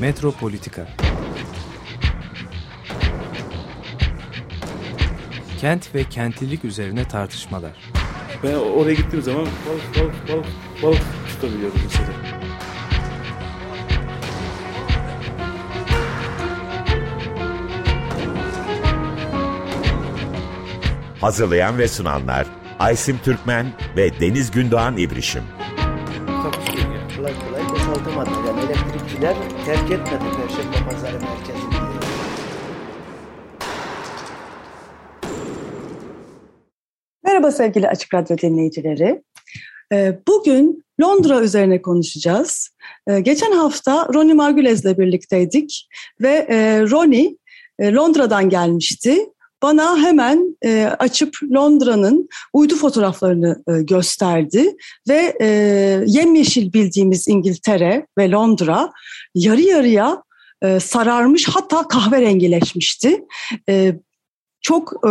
Metropolitika Kent ve kentlilik üzerine tartışmalar. Ben oraya gittiğim zaman balık balık balık balık tutabiliyordum mesela. Hazırlayan ve sunanlar Aysim Türkmen ve Deniz Gündoğan İbrişim. Kolay kolay boşaltamadı. Yani elektrikçiler terk etmedi Perşembe Pazarı merkezini. Merhaba sevgili Açık Radyo dinleyicileri. Ee, Bugün Londra üzerine konuşacağız. Ee, Geçen hafta Ronnie Margules'le birlikteydik ve e, Ronnie Londra'dan gelmişti. Bana hemen e, açıp Londra'nın uydu fotoğraflarını e, gösterdi ve e, yemyeşil bildiğimiz İngiltere ve Londra yarı yarıya e, sararmış hatta kahverengileşmişti. Çok e,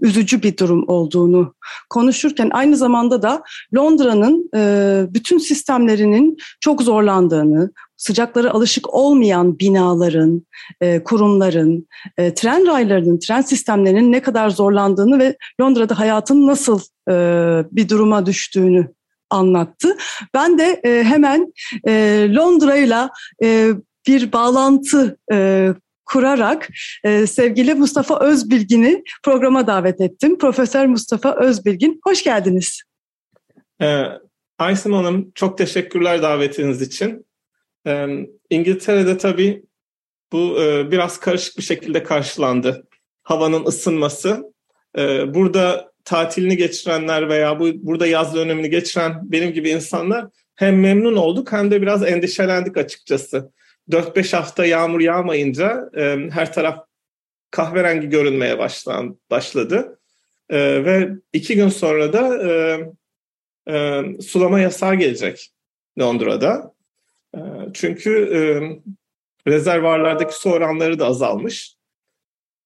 üzücü bir durum olduğunu konuşurken aynı zamanda da Londra'nın e, bütün sistemlerinin çok zorlandığını, sıcaklara alışık olmayan binaların, e, kurumların, e, tren raylarının, tren sistemlerinin ne kadar zorlandığını ve Londra'da hayatın nasıl e, bir duruma düştüğünü anlattı. Ben de e, hemen e, Londra'yla e, bir bağlantı e, kurarak e, sevgili Mustafa Özbilgin'i programa davet ettim. Profesör Mustafa Özbilgin, hoş geldiniz. Ee, Aysim Hanım çok teşekkürler davetiniz için. Ee, İngiltere'de tabii bu e, biraz karışık bir şekilde karşılandı. Havanın ısınması. Ee, burada tatilini geçirenler veya bu burada yaz dönemini geçiren benim gibi insanlar hem memnun olduk hem de biraz endişelendik açıkçası. 4-5 hafta yağmur yağmayınca e, her taraf kahverengi görünmeye başlan, başladı. E, ve iki gün sonra da e, e, sulama yasağı gelecek Londra'da. E, çünkü e, rezervarlardaki su oranları da azalmış.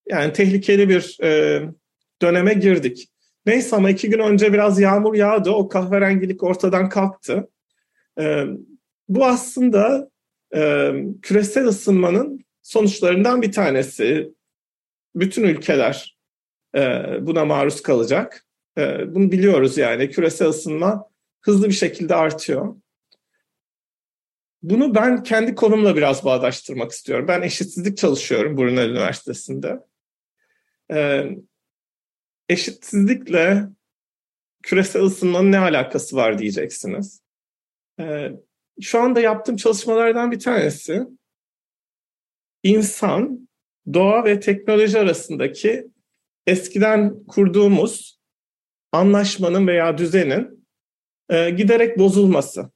Yani tehlikeli bir e, döneme girdik. Neyse ama iki gün önce biraz yağmur yağdı. O kahverengilik ortadan kalktı. E, bu aslında e, küresel ısınmanın sonuçlarından bir tanesi. Bütün ülkeler e, buna maruz kalacak. E, bunu biliyoruz yani küresel ısınma hızlı bir şekilde artıyor. Bunu ben kendi konumla biraz bağdaştırmak istiyorum. Ben eşitsizlik çalışıyorum Brunel Üniversitesi'nde. E, eşitsizlikle küresel ısınmanın ne alakası var diyeceksiniz. E, şu anda yaptığım çalışmalardan bir tanesi insan, doğa ve teknoloji arasındaki eskiden kurduğumuz anlaşmanın veya düzenin e, giderek bozulması.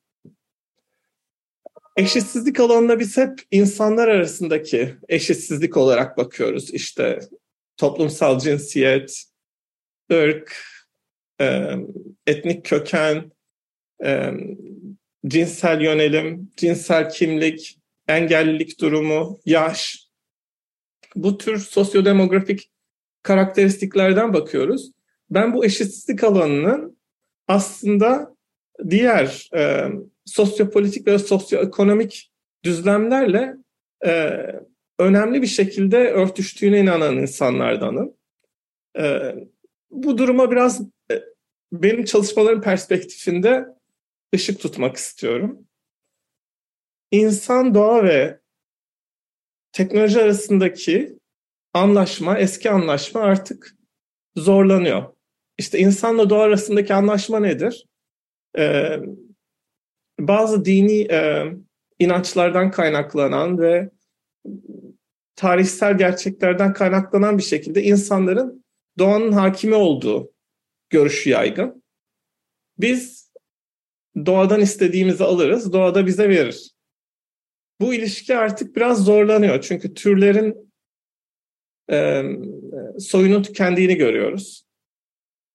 Eşitsizlik alanına biz hep insanlar arasındaki eşitsizlik olarak bakıyoruz. İşte toplumsal cinsiyet, ırk, e, etnik köken, e, cinsel yönelim, cinsel kimlik, engellilik durumu, yaş. Bu tür sosyodemografik karakteristiklerden bakıyoruz. Ben bu eşitsizlik alanının aslında diğer e, sosyopolitik ve sosyoekonomik düzlemlerle e, önemli bir şekilde örtüştüğüne inanan insanlardanım. E, bu duruma biraz e, benim çalışmalarım perspektifinde ışık tutmak istiyorum. İnsan, doğa ve teknoloji arasındaki anlaşma, eski anlaşma artık zorlanıyor. İşte insanla doğa arasındaki anlaşma nedir? Ee, bazı dini e, inançlardan kaynaklanan ve tarihsel gerçeklerden kaynaklanan bir şekilde insanların doğanın hakimi olduğu görüşü yaygın. Biz doğadan istediğimizi alırız, doğada bize verir. Bu ilişki artık biraz zorlanıyor çünkü türlerin e, soyunun tükendiğini görüyoruz.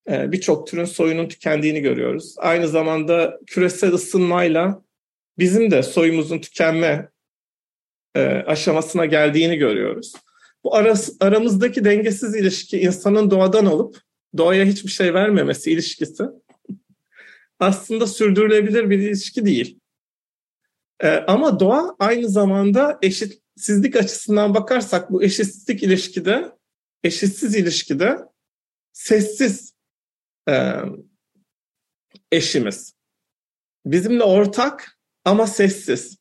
E, Birçok türün soyunun tükendiğini görüyoruz. Aynı zamanda küresel ısınmayla bizim de soyumuzun tükenme e, aşamasına geldiğini görüyoruz. Bu aras, aramızdaki dengesiz ilişki insanın doğadan olup doğaya hiçbir şey vermemesi ilişkisi aslında sürdürülebilir bir ilişki değil. E, ama doğa aynı zamanda eşitsizlik açısından bakarsak bu eşitsizlik ilişkide, eşitsiz ilişkide sessiz e, eşimiz. Bizimle ortak ama sessiz.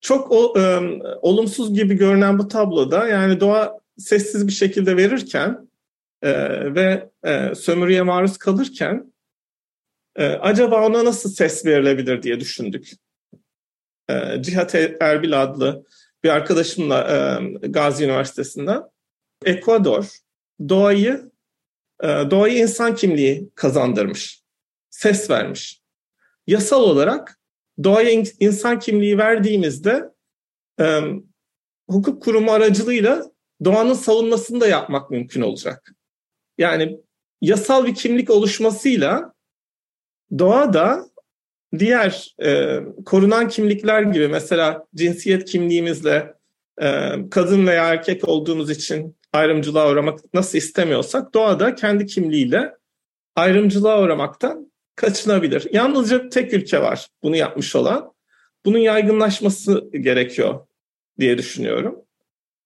Çok o, e, olumsuz gibi görünen bu tabloda yani doğa sessiz bir şekilde verirken e, ve e, sömürüye maruz kalırken e, acaba ona nasıl ses verilebilir diye düşündük. E, Cihat Erbil adlı bir arkadaşımla e, Gazi Üniversitesi'nde Ekvador doğayı e, doğayı insan kimliği kazandırmış, ses vermiş. Yasal olarak doğaya insan kimliği verdiğimizde e, hukuk kurumu aracılığıyla doğanın savunmasını da yapmak mümkün olacak. Yani yasal bir kimlik oluşmasıyla doğa da diğer e, korunan kimlikler gibi mesela cinsiyet kimliğimizle e, kadın veya erkek olduğumuz için ayrımcılığa uğramak nasıl istemiyorsak doğa da kendi kimliğiyle ayrımcılığa uğramaktan kaçınabilir. Yalnızca tek ülke var bunu yapmış olan. Bunun yaygınlaşması gerekiyor diye düşünüyorum.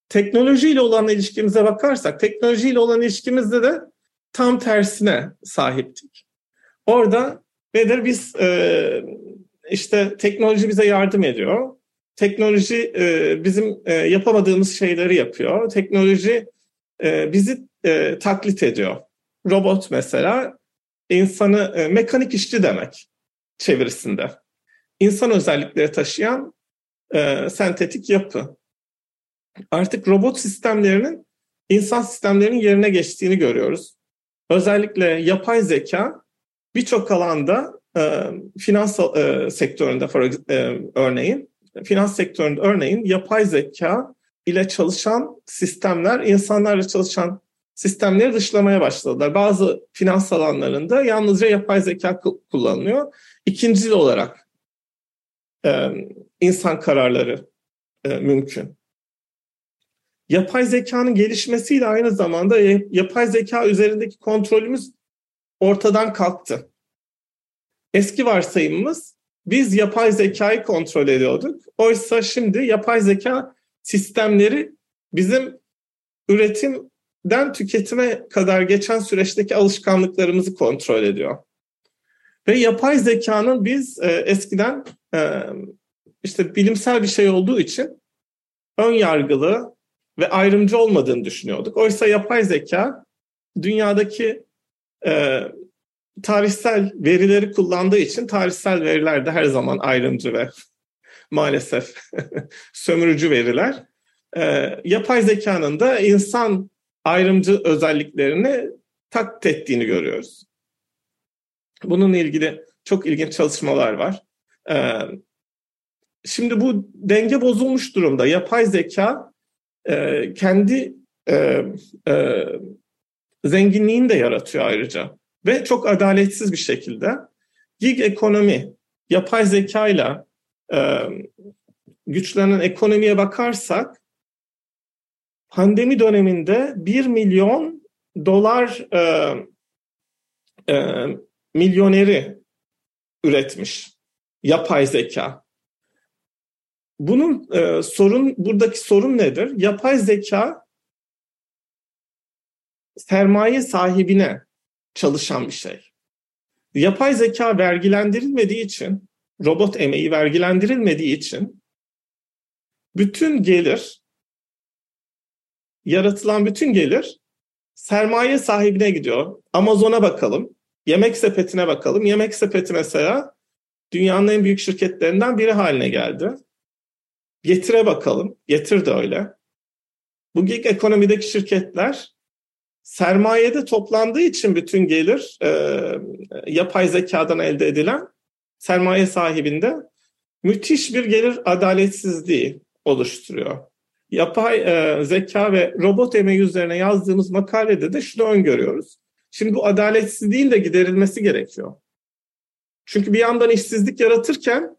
Teknolojiyle olan ilişkimize bakarsak, teknolojiyle olan ilişkimizde de tam tersine sahiptik. Orada nedir? Biz e, işte teknoloji bize yardım ediyor. Teknoloji e, bizim e, yapamadığımız şeyleri yapıyor. Teknoloji e, bizi e, taklit ediyor. Robot mesela insanı e, mekanik işçi demek çevirisinde. İnsan özellikleri taşıyan e, sentetik yapı. Artık robot sistemlerinin insan sistemlerinin yerine geçtiğini görüyoruz. Özellikle yapay zeka birçok alanda e, finans e, sektöründe for, e, örneğin finans sektöründe örneğin yapay zeka ile çalışan sistemler insanlarla çalışan sistemleri dışlamaya başladılar. Bazı finans alanlarında yalnızca yapay zeka kullanılıyor. İkincil olarak e, insan kararları e, mümkün. Yapay zekanın gelişmesiyle aynı zamanda yapay zeka üzerindeki kontrolümüz ortadan kalktı. Eski varsayımımız biz yapay zekayı kontrol ediyorduk. Oysa şimdi yapay zeka sistemleri bizim üretimden tüketime kadar geçen süreçteki alışkanlıklarımızı kontrol ediyor. Ve yapay zekanın biz e, eskiden e, işte bilimsel bir şey olduğu için ön yargılı ve ayrımcı olmadığını düşünüyorduk. Oysa yapay zeka dünyadaki e, tarihsel verileri kullandığı için tarihsel veriler de her zaman ayrımcı ve maalesef sömürücü veriler. E, yapay zekanın da insan ayrımcı özelliklerini taklit ettiğini görüyoruz. Bununla ilgili çok ilginç çalışmalar var. E, şimdi bu denge bozulmuş durumda. Yapay zeka e, kendi e, e, zenginliğini de yaratıyor ayrıca. Ve çok adaletsiz bir şekilde gig ekonomi, yapay zeka ile güçlenen ekonomiye bakarsak pandemi döneminde 1 milyon dolar e, e, milyoneri üretmiş yapay zeka. Bunun e, sorun buradaki sorun nedir? Yapay zeka sermaye sahibine çalışan bir şey. Yapay zeka vergilendirilmediği için, robot emeği vergilendirilmediği için bütün gelir, yaratılan bütün gelir sermaye sahibine gidiyor. Amazon'a bakalım, yemek sepetine bakalım. Yemek sepeti mesela dünyanın en büyük şirketlerinden biri haline geldi. Getire bakalım. Getir de öyle. Bu gig ekonomideki şirketler sermayede toplandığı için bütün gelir e, yapay zekadan elde edilen sermaye sahibinde müthiş bir gelir adaletsizliği oluşturuyor. Yapay e, zeka ve robot emeği üzerine yazdığımız makalede de şunu öngörüyoruz. Şimdi bu adaletsizliğin de giderilmesi gerekiyor. Çünkü bir yandan işsizlik yaratırken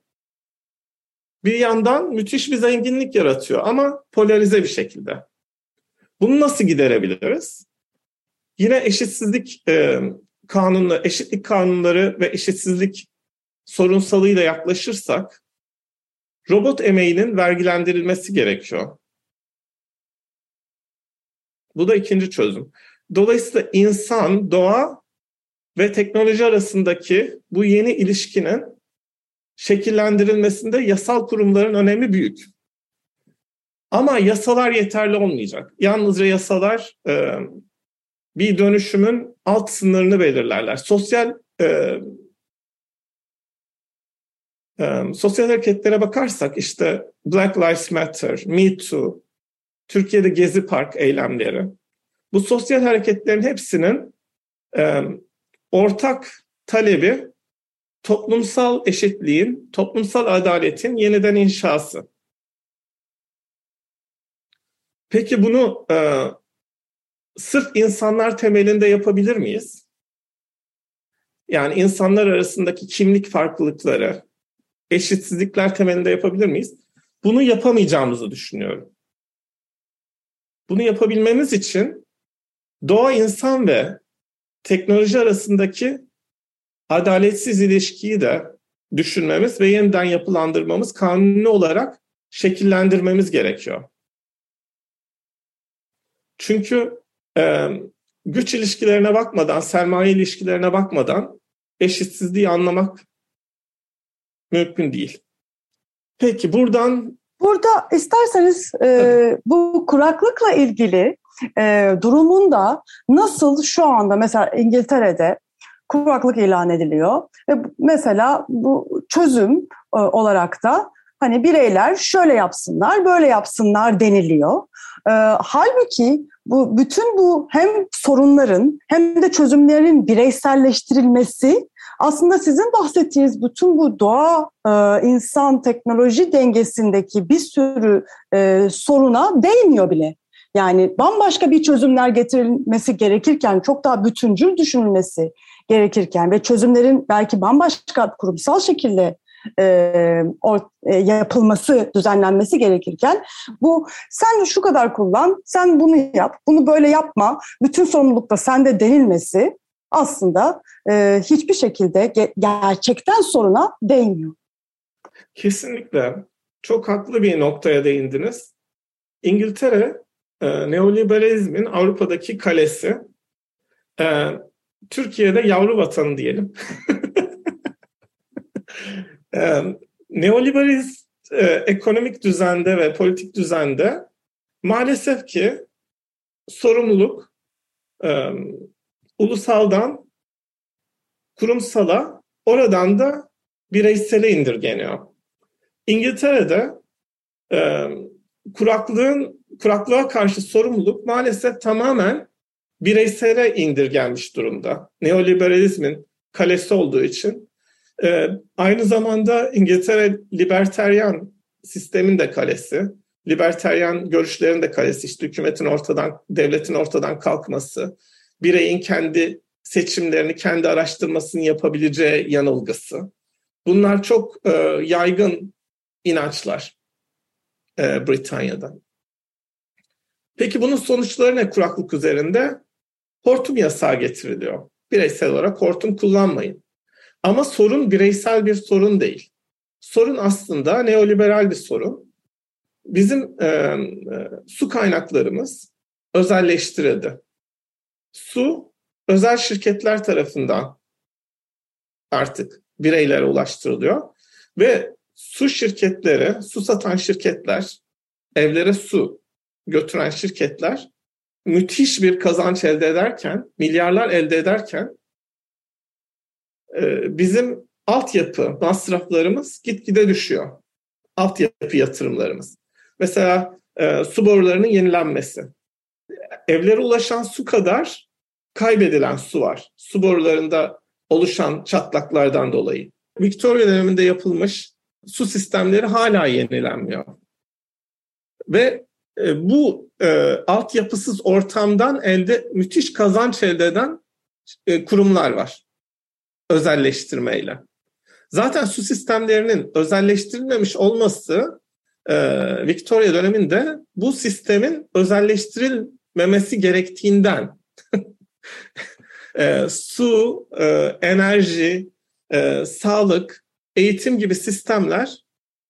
bir yandan müthiş bir zenginlik yaratıyor ama polarize bir şekilde. Bunu nasıl giderebiliriz? Yine eşitsizlik e, kanunu, eşitlik kanunları ve eşitsizlik sorunsalıyla yaklaşırsak robot emeğinin vergilendirilmesi gerekiyor. Bu da ikinci çözüm. Dolayısıyla insan, doğa ve teknoloji arasındaki bu yeni ilişkinin şekillendirilmesinde yasal kurumların önemi büyük. Ama yasalar yeterli olmayacak. Yalnızca yasalar e, bir dönüşümün alt sınırını belirlerler. Sosyal e, e, sosyal hareketlere bakarsak işte Black Lives Matter, Me Too, Türkiye'de Gezi Park eylemleri. Bu sosyal hareketlerin hepsinin e, ortak talebi toplumsal eşitliğin, toplumsal adaletin yeniden inşası. Peki bunu e, sırf insanlar temelinde yapabilir miyiz? Yani insanlar arasındaki kimlik farklılıkları, eşitsizlikler temelinde yapabilir miyiz? Bunu yapamayacağımızı düşünüyorum. Bunu yapabilmemiz için doğa insan ve teknoloji arasındaki adaletsiz ilişkiyi de düşünmemiz ve yeniden yapılandırmamız, kanuni olarak şekillendirmemiz gerekiyor. Çünkü e, güç ilişkilerine bakmadan, sermaye ilişkilerine bakmadan eşitsizliği anlamak mümkün değil. Peki buradan... Burada isterseniz e, bu kuraklıkla ilgili e, durumunda nasıl şu anda mesela İngiltere'de kuraklık ilan ediliyor ve mesela bu çözüm e, olarak da hani bireyler şöyle yapsınlar, böyle yapsınlar deniliyor. E, halbuki bu bütün bu hem sorunların hem de çözümlerin bireyselleştirilmesi aslında sizin bahsettiğiniz bütün bu doğa, e, insan, teknoloji dengesindeki bir sürü e, soruna değmiyor bile. Yani bambaşka bir çözümler getirilmesi gerekirken, çok daha bütüncül düşünülmesi gerekirken ve çözümlerin belki bambaşka kurumsal şekilde e, or, e, yapılması, düzenlenmesi gerekirken bu sen şu kadar kullan, sen bunu yap, bunu böyle yapma, bütün sorumluluk da sende denilmesi aslında e, hiçbir şekilde ge- gerçekten soruna değmiyor. Kesinlikle. Çok haklı bir noktaya değindiniz. İngiltere e, neoliberalizmin Avrupa'daki kalesi. E, Türkiye'de yavru vatanı diyelim. e, neoliberalist e, ekonomik düzende ve politik düzende maalesef ki sorumluluk e, ulusaldan kurumsala oradan da bireysele indirgeniyor. İngiltere'de e, kuraklığın kuraklığa karşı sorumluluk maalesef tamamen bireysele indirgenmiş durumda. Neoliberalizmin kalesi olduğu için. E, aynı zamanda İngiltere liberteryan sistemin de kalesi. Liberteryan görüşlerin de kalesi. İşte hükümetin ortadan, devletin ortadan kalkması, bireyin kendi seçimlerini, kendi araştırmasını yapabileceği yanılgısı. Bunlar çok e, yaygın inançlar e, Britanya'da. Peki bunun sonuçları ne kuraklık üzerinde? Hortum yasağı getiriliyor. Bireysel olarak hortum kullanmayın. Ama sorun bireysel bir sorun değil. Sorun aslında neoliberal bir sorun. Bizim e, e, su kaynaklarımız özelleştirildi. Su özel şirketler tarafından artık bireylere ulaştırılıyor ve su şirketleri, su satan şirketler, evlere su götüren şirketler müthiş bir kazanç elde ederken, milyarlar elde ederken bizim altyapı masraflarımız gitgide düşüyor. Altyapı yatırımlarımız. Mesela e, su borularının yenilenmesi. Evlere ulaşan su kadar kaybedilen su var. Su borularında oluşan çatlaklardan dolayı. Victoria döneminde yapılmış su sistemleri hala yenilenmiyor. Ve e, bu e, altyapısız ortamdan elde müthiş kazanç elde eden e, kurumlar var özelleştirmeyle. Zaten su sistemlerinin özelleştirilmemiş olması e, Victoria döneminde bu sistemin özelleştirilmemesi gerektiğinden e, su, e, enerji, e, sağlık, eğitim gibi sistemler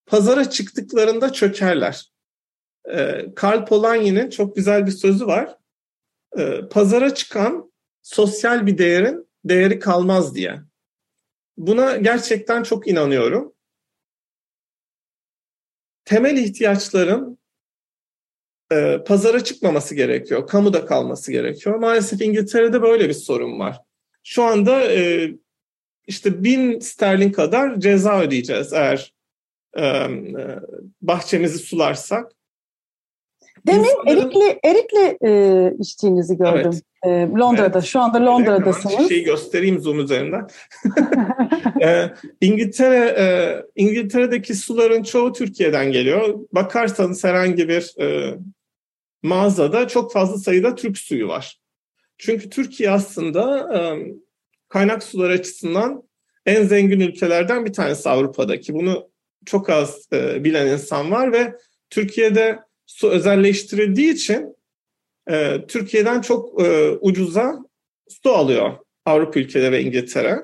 pazara çıktıklarında çökerler. E, Karl Polanyi'nin çok güzel bir sözü var. E, pazara çıkan sosyal bir değerin değeri kalmaz diye. Buna gerçekten çok inanıyorum. Temel ihtiyaçların e, pazara çıkmaması gerekiyor, kamuda kalması gerekiyor. Maalesef İngiltere'de böyle bir sorun var. Şu anda e, işte bin sterlin kadar ceza ödeyeceğiz eğer e, e, bahçemizi sularsak. Demin İnsanların- erikli erikli e, içtiğinizi gördüm. E, Londra'da. Evet. Şu anda Hemen Londra'dasınız. Şeyi göstereyim zoom üzerinden. Ee, İngiltere, e, İngiltere'deki suların çoğu Türkiye'den geliyor. Bakarsanız herhangi bir e, mağazada çok fazla sayıda Türk suyu var. Çünkü Türkiye aslında e, kaynak suları açısından en zengin ülkelerden bir tanesi Avrupa'daki. Bunu çok az e, bilen insan var ve Türkiye'de su özelleştirildiği için e, Türkiye'den çok e, ucuza su alıyor Avrupa ülkeleri ve İngiltere.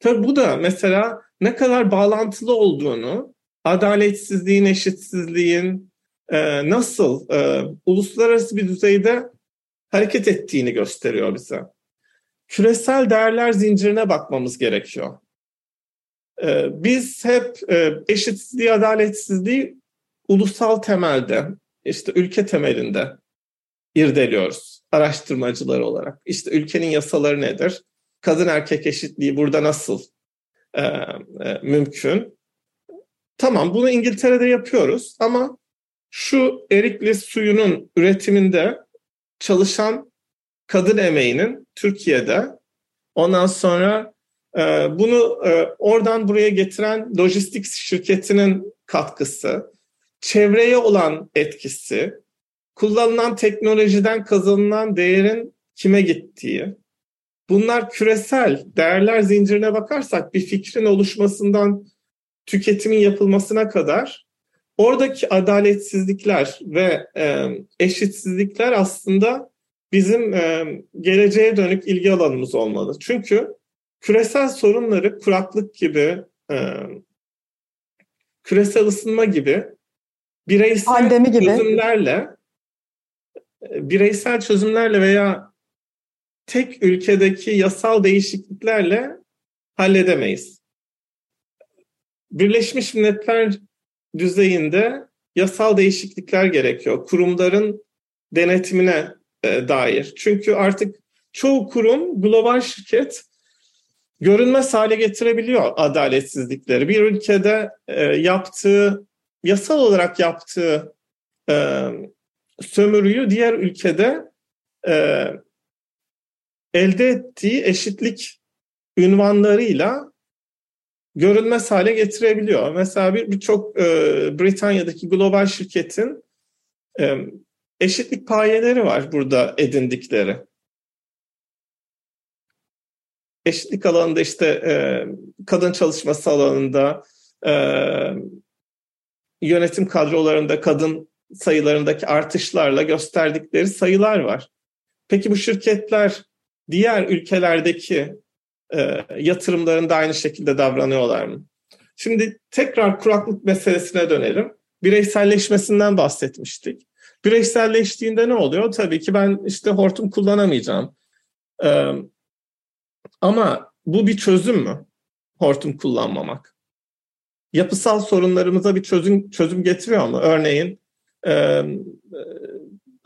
Tabii bu da mesela ne kadar bağlantılı olduğunu, adaletsizliğin, eşitsizliğin e, nasıl e, uluslararası bir düzeyde hareket ettiğini gösteriyor bize. Küresel değerler zincirine bakmamız gerekiyor. E, biz hep e, eşitsizliği, adaletsizliği ulusal temelde, işte ülke temelinde irdeliyoruz araştırmacılar olarak. İşte ülkenin yasaları nedir? Kadın erkek eşitliği burada nasıl e, e, mümkün? Tamam bunu İngiltere'de yapıyoruz ama şu erikli suyunun üretiminde çalışan kadın emeğinin Türkiye'de ondan sonra e, bunu e, oradan buraya getiren lojistik şirketinin katkısı, çevreye olan etkisi, kullanılan teknolojiden kazanılan değerin kime gittiği. Bunlar küresel değerler zincirine bakarsak bir fikrin oluşmasından tüketimin yapılmasına kadar oradaki adaletsizlikler ve e, eşitsizlikler aslında bizim e, geleceğe dönük ilgi alanımız olmalı. Çünkü küresel sorunları kuraklık gibi, e, küresel ısınma gibi bireysel Pandemi gibi. çözümlerle bireysel çözümlerle veya tek ülkedeki yasal değişikliklerle halledemeyiz. Birleşmiş Milletler düzeyinde yasal değişiklikler gerekiyor. Kurumların denetimine e, dair. Çünkü artık çoğu kurum, global şirket görünmez hale getirebiliyor adaletsizlikleri. Bir ülkede e, yaptığı, yasal olarak yaptığı e, sömürüyü diğer ülkede e, elde ettiği eşitlik ünvanlarıyla görünmez hale getirebiliyor. Mesela bir birçok e, Britanya'daki global şirketin e, eşitlik payeleri var burada edindikleri. Eşitlik alanında işte e, kadın çalışması alanında e, yönetim kadrolarında kadın sayılarındaki artışlarla gösterdikleri sayılar var. Peki bu şirketler diğer ülkelerdeki e, yatırımlarında aynı şekilde davranıyorlar mı? Şimdi tekrar kuraklık meselesine dönelim. Bireyselleşmesinden bahsetmiştik. Bireyselleştiğinde ne oluyor? Tabii ki ben işte hortum kullanamayacağım. Ee, ama bu bir çözüm mü? Hortum kullanmamak. Yapısal sorunlarımıza bir çözüm çözüm getiriyor mu? Örneğin e,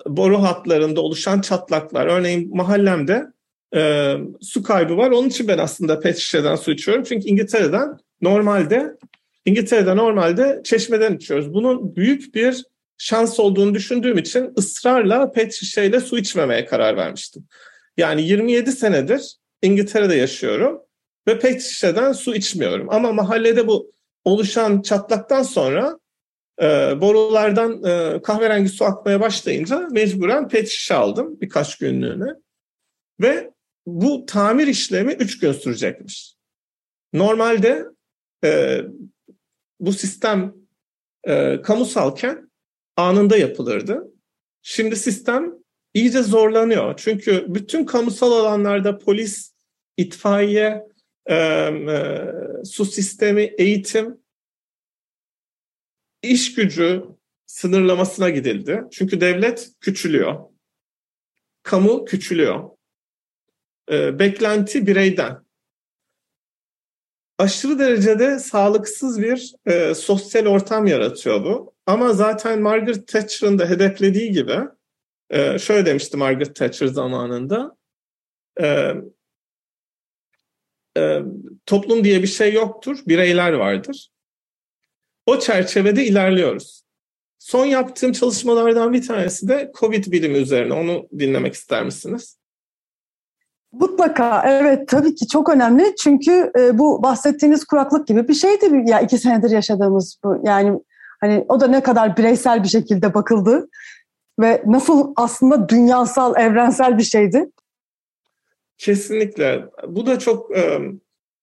boru hatlarında oluşan çatlaklar. Örneğin mahallemde e, su kaybı var. Onun için ben aslında pet şişeden su içiyorum. Çünkü İngiltere'den normalde İngiltere'de normalde çeşmeden içiyoruz. Bunun büyük bir şans olduğunu düşündüğüm için ısrarla pet şişeyle su içmemeye karar vermiştim. Yani 27 senedir İngiltere'de yaşıyorum ve pet şişeden su içmiyorum. Ama mahallede bu oluşan çatlaktan sonra e, borulardan e, kahverengi su akmaya başlayınca mecburen pet şişe aldım birkaç günlüğüne. Ve bu tamir işlemi 3 gün sürecekmiş. Normalde e, bu sistem e, kamusalken anında yapılırdı. Şimdi sistem iyice zorlanıyor. Çünkü bütün kamusal alanlarda polis, itfaiye, e, su sistemi, eğitim iş gücü sınırlamasına gidildi. Çünkü devlet küçülüyor. Kamu küçülüyor. E, beklenti bireyden. Aşırı derecede sağlıksız bir e, sosyal ortam yaratıyor bu. Ama zaten Margaret Thatcher'ın da hedeflediği gibi, e, şöyle demişti Margaret Thatcher zamanında, e, e, toplum diye bir şey yoktur, bireyler vardır. O çerçevede ilerliyoruz. Son yaptığım çalışmalardan bir tanesi de COVID bilimi üzerine. Onu dinlemek ister misiniz? Mutlaka evet tabii ki çok önemli çünkü e, bu bahsettiğiniz kuraklık gibi bir şeydi ya iki senedir yaşadığımız bu yani hani o da ne kadar bireysel bir şekilde bakıldı ve nasıl aslında dünyasal evrensel bir şeydi. Kesinlikle bu da çok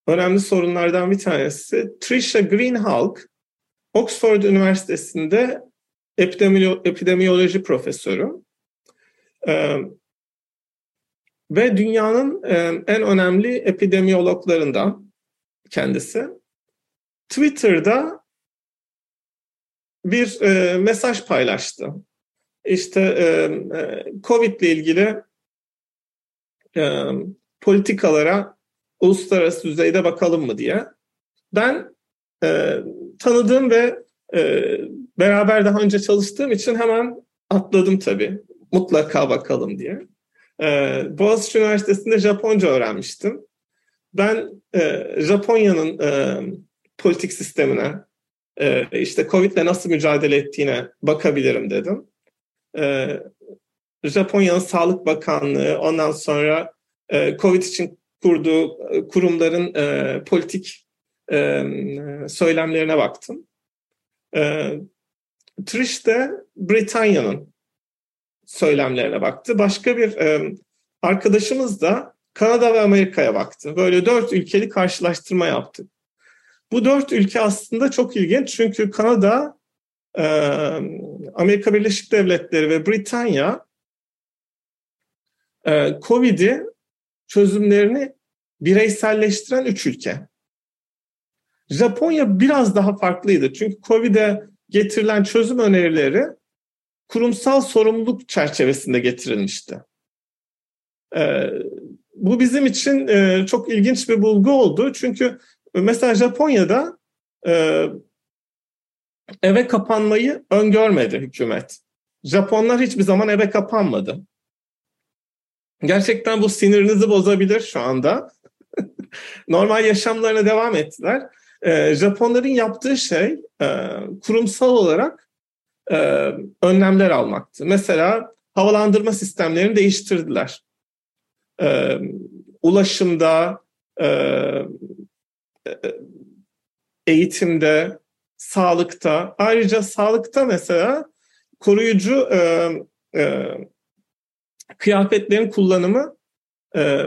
önemli sorunlardan bir tanesi. Trisha Greenhalgh Oxford Üniversitesi'nde epidemioloji profesörü. Ve dünyanın en önemli epidemiyologlarından kendisi. Twitter'da bir mesaj paylaştı. İşte Covid ile ilgili e, politikalara uluslararası düzeyde bakalım mı diye. Ben e, tanıdığım ve e, beraber daha önce çalıştığım için hemen atladım tabii. Mutlaka bakalım diye. Ee, Boğaziçi Üniversitesi'nde Japonca öğrenmiştim. Ben e, Japonya'nın e, politik sistemine, e, işte Covid'le nasıl mücadele ettiğine bakabilirim dedim. E, Japonya'nın Sağlık Bakanlığı, ondan sonra e, Covid için kurduğu e, kurumların e, politik e, söylemlerine baktım. E, Trish de Britanya'nın söylemlerine baktı. Başka bir e, arkadaşımız da Kanada ve Amerika'ya baktı. Böyle dört ülkeli karşılaştırma yaptık. Bu dört ülke aslında çok ilginç çünkü Kanada, e, Amerika Birleşik Devletleri ve Britanya e, COVID'i çözümlerini bireyselleştiren üç ülke. Japonya biraz daha farklıydı. Çünkü COVID'e getirilen çözüm önerileri kurumsal sorumluluk çerçevesinde getirilmişti. Ee, bu bizim için e, çok ilginç bir bulgu oldu. Çünkü mesela Japonya'da e, eve kapanmayı öngörmedi hükümet. Japonlar hiçbir zaman eve kapanmadı. Gerçekten bu sinirinizi bozabilir şu anda. Normal yaşamlarına devam ettiler. E, Japonların yaptığı şey e, kurumsal olarak e, önlemler almaktı. Mesela havalandırma sistemlerini değiştirdiler. E, ulaşımda, e, eğitimde, sağlıkta, ayrıca sağlıkta mesela koruyucu kıyafetlerin kullanımı e,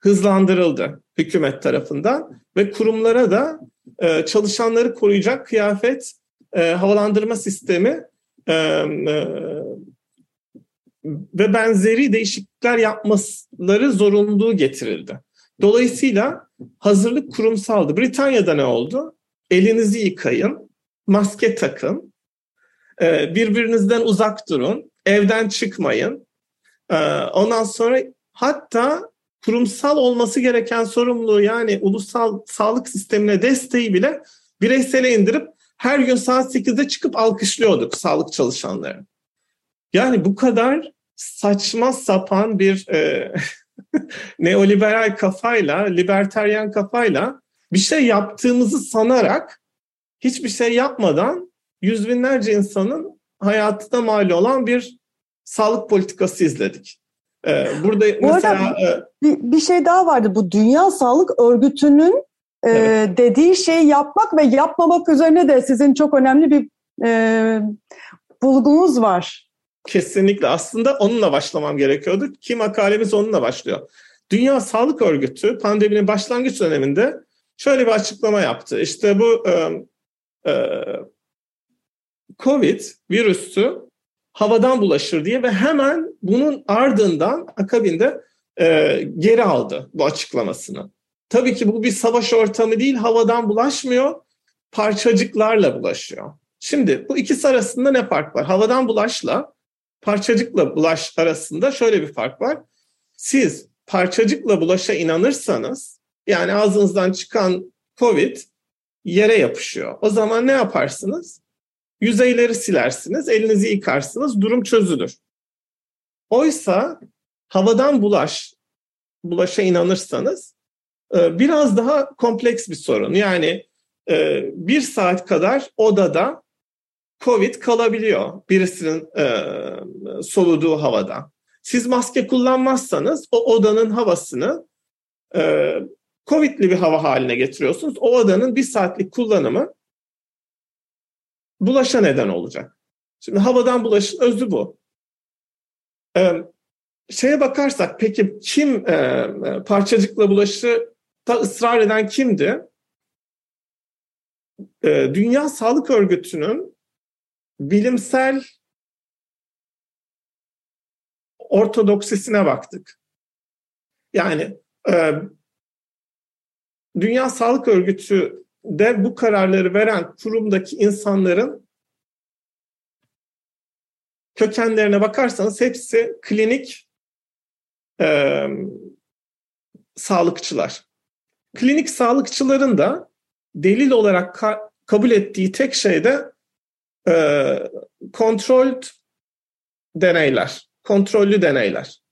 hızlandırıldı hükümet tarafından ve kurumlara da e, çalışanları koruyacak kıyafet e, havalandırma sistemi e, e, ve benzeri değişiklikler yapmaları zorunluluğu getirildi. Dolayısıyla hazırlık kurumsaldı. Britanya'da ne oldu? Elinizi yıkayın, maske takın, e, birbirinizden uzak durun, evden çıkmayın. E, ondan sonra hatta kurumsal olması gereken sorumluluğu yani ulusal sağlık sistemine desteği bile bireysele indirip her gün saat 8'de çıkıp alkışlıyorduk sağlık çalışanları. Yani bu kadar saçma sapan bir e, neoliberal kafayla, liberteryen kafayla bir şey yaptığımızı sanarak hiçbir şey yapmadan yüz binlerce insanın hayatına mal olan bir sağlık politikası izledik. Ee, burada Bu mesela arada bir, bir şey daha vardı. Bu Dünya Sağlık Örgütü'nün e, evet. dediği şeyi yapmak ve yapmamak üzerine de sizin çok önemli bir e, bulgunuz var. Kesinlikle. Aslında onunla başlamam gerekiyordu ki makalemiz onunla başlıyor. Dünya Sağlık Örgütü pandeminin başlangıç döneminde şöyle bir açıklama yaptı. İşte bu e, e, COVID virüsü havadan bulaşır diye ve hemen bunun ardından akabinde e, geri aldı bu açıklamasını. Tabii ki bu bir savaş ortamı değil, havadan bulaşmıyor, parçacıklarla bulaşıyor. Şimdi bu ikisi arasında ne fark var? Havadan bulaşla parçacıkla bulaş arasında şöyle bir fark var. Siz parçacıkla bulaşa inanırsanız yani ağzınızdan çıkan COVID yere yapışıyor. O zaman ne yaparsınız? Yüzeyleri silersiniz, elinizi yıkarsınız, durum çözülür. Oysa havadan bulaş, bulaşa inanırsanız e, biraz daha kompleks bir sorun. Yani e, bir saat kadar odada COVID kalabiliyor birisinin e, soluduğu havada. Siz maske kullanmazsanız o odanın havasını COVID'li bir hava haline getiriyorsunuz. O odanın bir saatlik kullanımı bulaşa neden olacak. Şimdi havadan bulaşın özü bu. Ee, şeye bakarsak peki kim e, parçacıkla bulaşı da ısrar eden kimdi? Ee, Dünya Sağlık Örgütü'nün bilimsel ortodoksisine baktık. Yani e, Dünya Sağlık Örgütü de bu kararları veren kurumdaki insanların kökenlerine bakarsanız hepsi klinik e, sağlıkçılar. Klinik sağlıkçıların da delil olarak ka- kabul ettiği tek şey de e, kontrol deneyler, kontrollü deneyler.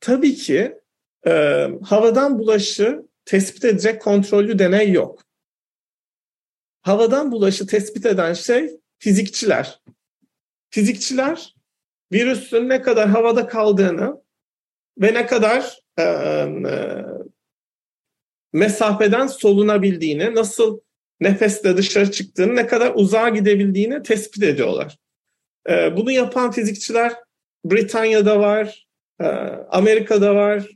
Tabii ki e, havadan bulaşı tespit edecek kontrollü deney yok. Havadan bulaşı tespit eden şey fizikçiler. Fizikçiler virüsün ne kadar havada kaldığını ve ne kadar e, e, mesafeden solunabildiğini, nasıl nefesle dışarı çıktığını, ne kadar uzağa gidebildiğini tespit ediyorlar. E, bunu yapan fizikçiler Britanya'da var, e, Amerika'da var,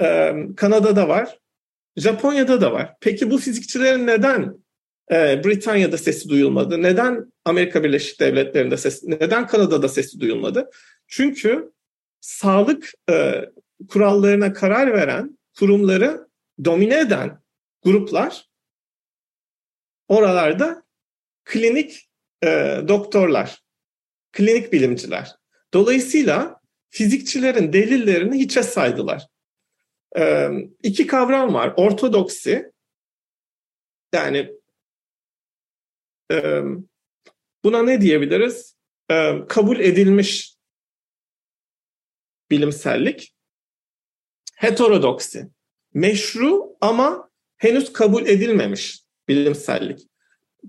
e, Kanada'da var, Japonya'da da var. Peki bu fizikçilerin neden e, Britanya'da sesi duyulmadı? Neden Amerika Birleşik Devletleri'nde sesi, neden Kanada'da sesi duyulmadı? Çünkü sağlık e, kurallarına karar veren kurumları domine eden gruplar oralarda klinik e, doktorlar, klinik bilimciler. Dolayısıyla fizikçilerin delillerini hiçe saydılar. E, iki kavram var. Ortodoksi, yani e, buna ne diyebiliriz? E, kabul edilmiş bilimsellik. Heterodoksi, meşru ama henüz kabul edilmemiş bilimsellik.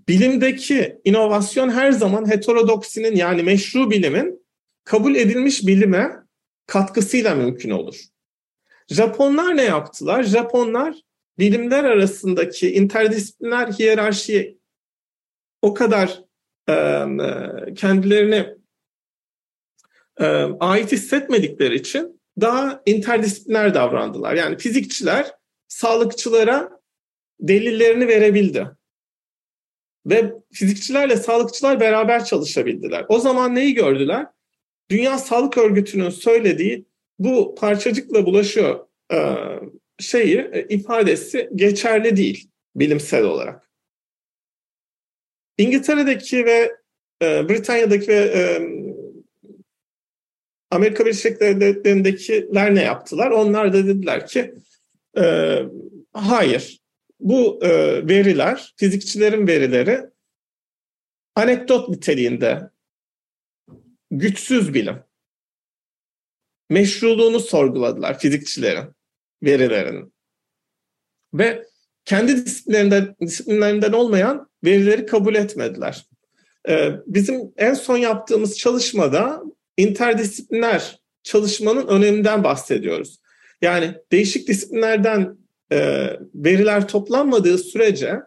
Bilimdeki inovasyon her zaman heterodoksinin yani meşru bilimin kabul edilmiş bilime katkısıyla mümkün olur. Japonlar ne yaptılar? Japonlar bilimler arasındaki interdisipliner hiyerarşiye o kadar e, kendilerini e, ait hissetmedikleri için daha interdisipliner davrandılar. Yani fizikçiler sağlıkçılara delillerini verebildi. Ve fizikçilerle sağlıkçılar beraber çalışabildiler. O zaman neyi gördüler? Dünya Sağlık Örgütü'nün söylediği bu parçacıkla bulaşıyor e, şeyi ifadesi geçerli değil bilimsel olarak. İngiltere'deki ve e, Britanya'daki ve e, Amerika Birleşik Devletleri'ndekiler ne yaptılar? Onlar da dediler ki e, hayır bu e, veriler, fizikçilerin verileri anekdot niteliğinde güçsüz bilim. Meşruluğunu sorguladılar fizikçilerin verilerinin. Ve kendi disiplinlerinden, disiplinlerinden olmayan verileri kabul etmediler. Ee, bizim en son yaptığımız çalışmada interdisipliner çalışmanın öneminden bahsediyoruz. Yani değişik disiplinlerden e, veriler toplanmadığı sürece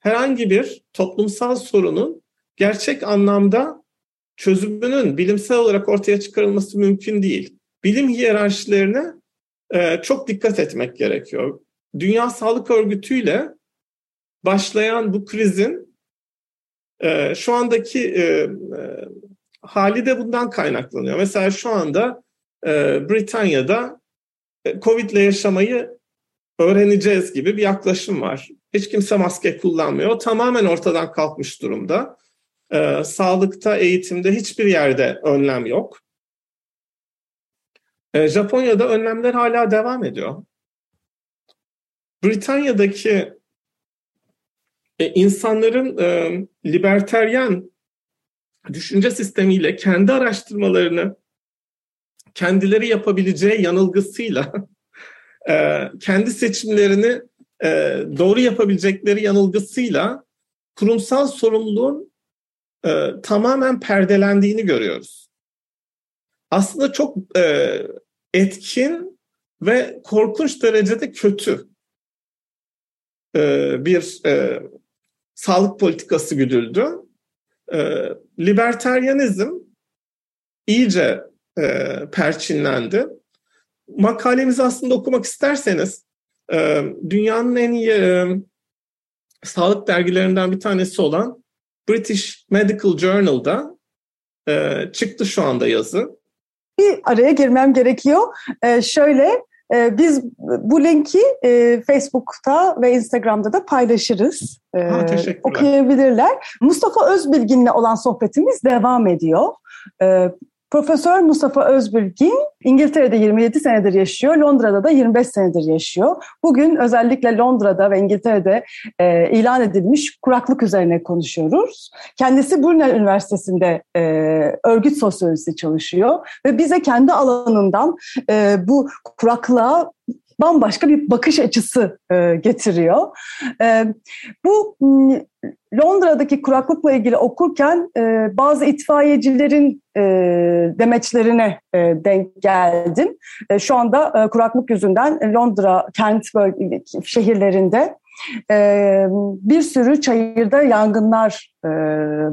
herhangi bir toplumsal sorunun gerçek anlamda çözümünün bilimsel olarak ortaya çıkarılması mümkün değil. Bilim hiyerarşilerine e, çok dikkat etmek gerekiyor. Dünya Sağlık Örgütü ile başlayan bu krizin e, şu andaki e, e, hali de bundan kaynaklanıyor. Mesela şu anda e, Britanya'da e, Covid ile yaşamayı öğreneceğiz gibi bir yaklaşım var. Hiç kimse maske kullanmıyor. Tamamen ortadan kalkmış durumda. e, sağlıkta, eğitimde hiçbir yerde önlem yok. E, Japonya'da önlemler hala devam ediyor. Britanya'daki e, insanların e, liberteryen düşünce sistemiyle kendi araştırmalarını kendileri yapabileceği yanılgısıyla e, kendi seçimlerini e, doğru yapabilecekleri yanılgısıyla kurumsal sorumluluğun e, tamamen perdelendiğini görüyoruz. Aslında çok e, etkin ve korkunç derecede kötü e, bir e, sağlık politikası güdüldü. E, liberteryanizm iyice e, perçinlendi. Makalemizi aslında okumak isterseniz e, dünyanın en iyi e, sağlık dergilerinden bir tanesi olan British Medical Journal'da e, çıktı şu anda yazı. Bir araya girmem gerekiyor. E, şöyle e, biz bu linki e, Facebook'ta ve Instagram'da da paylaşırız. E, ha, okuyabilirler. Mustafa Özbilgin'le olan sohbetimiz devam ediyor. E, Profesör Mustafa Özbilgin İngiltere'de 27 senedir yaşıyor, Londra'da da 25 senedir yaşıyor. Bugün özellikle Londra'da ve İngiltere'de e, ilan edilmiş kuraklık üzerine konuşuyoruz. Kendisi Brunel Üniversitesi'nde e, örgüt sosyolojisi çalışıyor ve bize kendi alanından e, bu kuraklığa bambaşka bir bakış açısı e, getiriyor. E, bu Londra'daki kuraklıkla ilgili okurken e, bazı itfaiyecilerin e, demeçlerine e, denk geldim. E, şu anda e, kuraklık yüzünden Londra kent bölge, şehirlerinde e, bir sürü çayırda yangınlar e,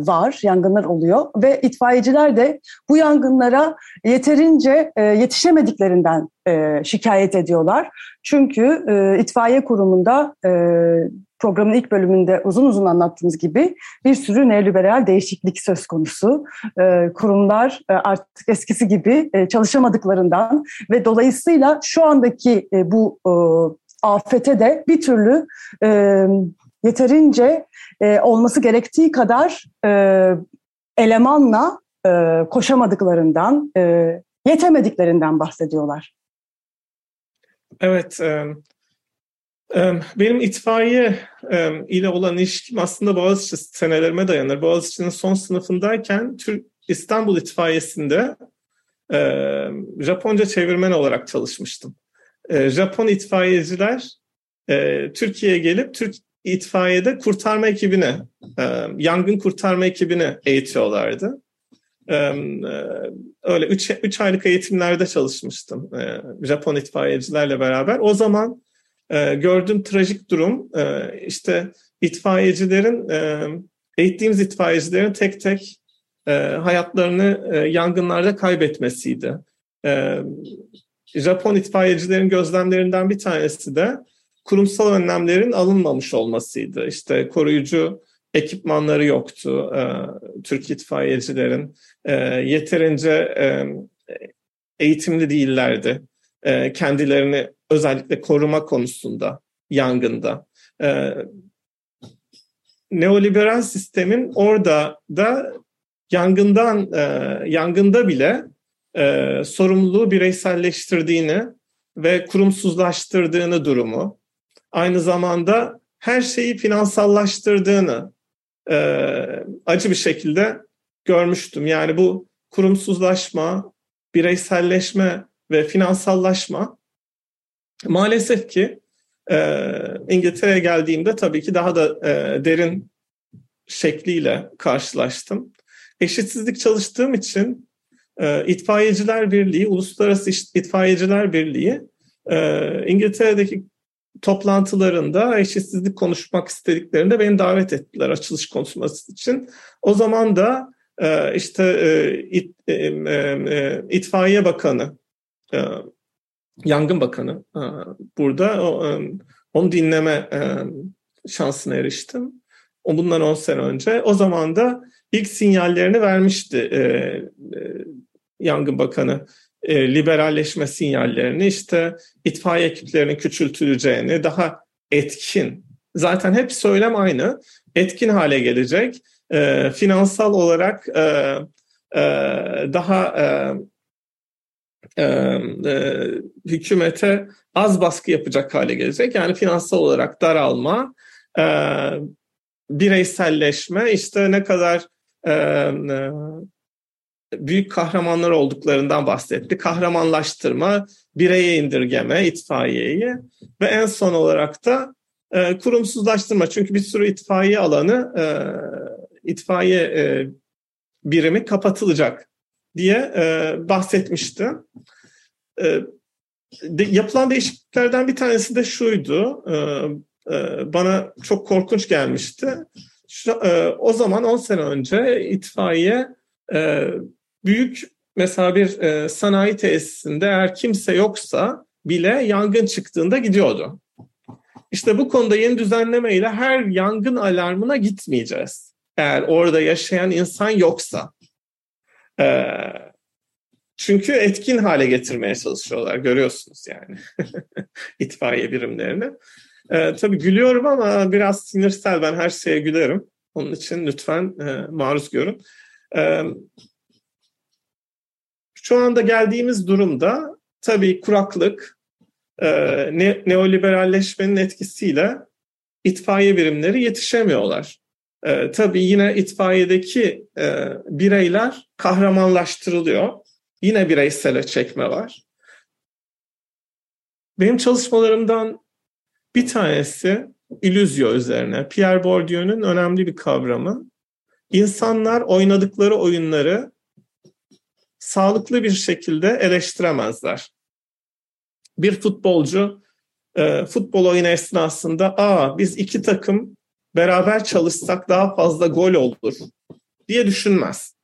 var, yangınlar oluyor ve itfaiyeciler de bu yangınlara yeterince e, yetişemediklerinden e, şikayet ediyorlar. Çünkü e, itfaiye kurumunda e, programın ilk bölümünde uzun uzun anlattığımız gibi bir sürü neoliberal değişiklik söz konusu. E, kurumlar e, artık eskisi gibi e, çalışamadıklarından ve dolayısıyla şu andaki e, bu e, afete de bir türlü e, yeterince e, olması gerektiği kadar e, elemanla e, koşamadıklarından, e, yetemediklerinden bahsediyorlar. Evet, e, e, benim itfaiye e, ile olan ilişkim aslında Boğaziçi senelerime dayanır. Boğaziçi'nin son sınıfındayken Türk İstanbul İtfaiyesi'nde e, Japonca çevirmen olarak çalışmıştım. E, Japon itfaiyeciler e, Türkiye'ye gelip Türk itfaiyede kurtarma ekibine, e, yangın kurtarma ekibine eğitiyorlardı. E, e öyle 3 aylık eğitimlerde çalışmıştım e, Japon itfaiyecilerle beraber. O zaman gördüğüm trajik durum işte itfaiyecilerin, e, eğittiğimiz itfaiyecilerin tek tek hayatlarını yangınlarda kaybetmesiydi. Japon itfaiyecilerin gözlemlerinden bir tanesi de kurumsal önlemlerin alınmamış olmasıydı. İşte koruyucu ekipmanları yoktu e, Türk itfaiyecilerin. E, yeterince e, eğitimli değillerdi. E, kendilerini özellikle koruma konusunda, yangında. E, neoliberal sistemin orada da yangından, e, yangında bile e, sorumluluğu bireyselleştirdiğini ve kurumsuzlaştırdığını durumu, aynı zamanda her şeyi finansallaştırdığını e, acı bir şekilde görmüştüm. Yani bu kurumsuzlaşma, bireyselleşme ve finansallaşma maalesef ki e, İngiltere'ye geldiğimde tabii ki daha da e, derin şekliyle karşılaştım. Eşitsizlik çalıştığım için e, İtfaiyeciler Birliği, Uluslararası İtfaiyeciler Birliği e, İngiltere'deki toplantılarında eşitsizlik konuşmak istediklerinde beni davet ettiler açılış konuşması için. O zaman da e, işte e, it, e, itfaiye bakanı, yangın bakanı burada o, onu dinleme şansına eriştim. O bundan 10 sene önce. O zaman da ilk sinyallerini vermişti Yangın Bakanı e, liberalleşme sinyallerini işte itfaiye ekiplerinin küçültüleceğini daha etkin zaten hep söylem aynı etkin hale gelecek e, finansal olarak e, e, daha e, e, e, hükümete az baskı yapacak hale gelecek. Yani finansal olarak daralma, e, bireyselleşme, işte ne kadar e, e, büyük kahramanlar olduklarından bahsetti. Kahramanlaştırma, bireye indirgeme, itfaiyeyi ve en son olarak da e, kurumsuzlaştırma. Çünkü bir sürü itfaiye alanı, e, itfaiye e, birimi kapatılacak diye e, bahsetmişti. E, de, yapılan değişikliklerden bir tanesi de şuydu. E, e, bana çok korkunç gelmişti. Şu, e, o zaman 10 sene önce itfaiye e, büyük mesela bir e, sanayi tesisinde eğer kimse yoksa bile yangın çıktığında gidiyordu. İşte bu konuda yeni düzenleme ile her yangın alarmına gitmeyeceğiz. Eğer orada yaşayan insan yoksa. E, çünkü etkin hale getirmeye çalışıyorlar görüyorsunuz yani itfaiye birimlerini. E, tabii gülüyorum ama biraz sinirsel ben her şeye gülerim. Onun için lütfen e, maruz görün. E, şu anda geldiğimiz durumda tabii kuraklık, e, ne, neoliberalleşmenin etkisiyle itfaiye birimleri yetişemiyorlar. E, tabii yine itfaiyedeki e, bireyler kahramanlaştırılıyor. Yine bireysele çekme var. Benim çalışmalarımdan bir tanesi illüzyo üzerine. Pierre Bourdieu'nun önemli bir kavramı. İnsanlar oynadıkları oyunları sağlıklı bir şekilde eleştiremezler. Bir futbolcu e, futbol oyunu esnasında aa biz iki takım beraber çalışsak daha fazla gol olur diye düşünmez.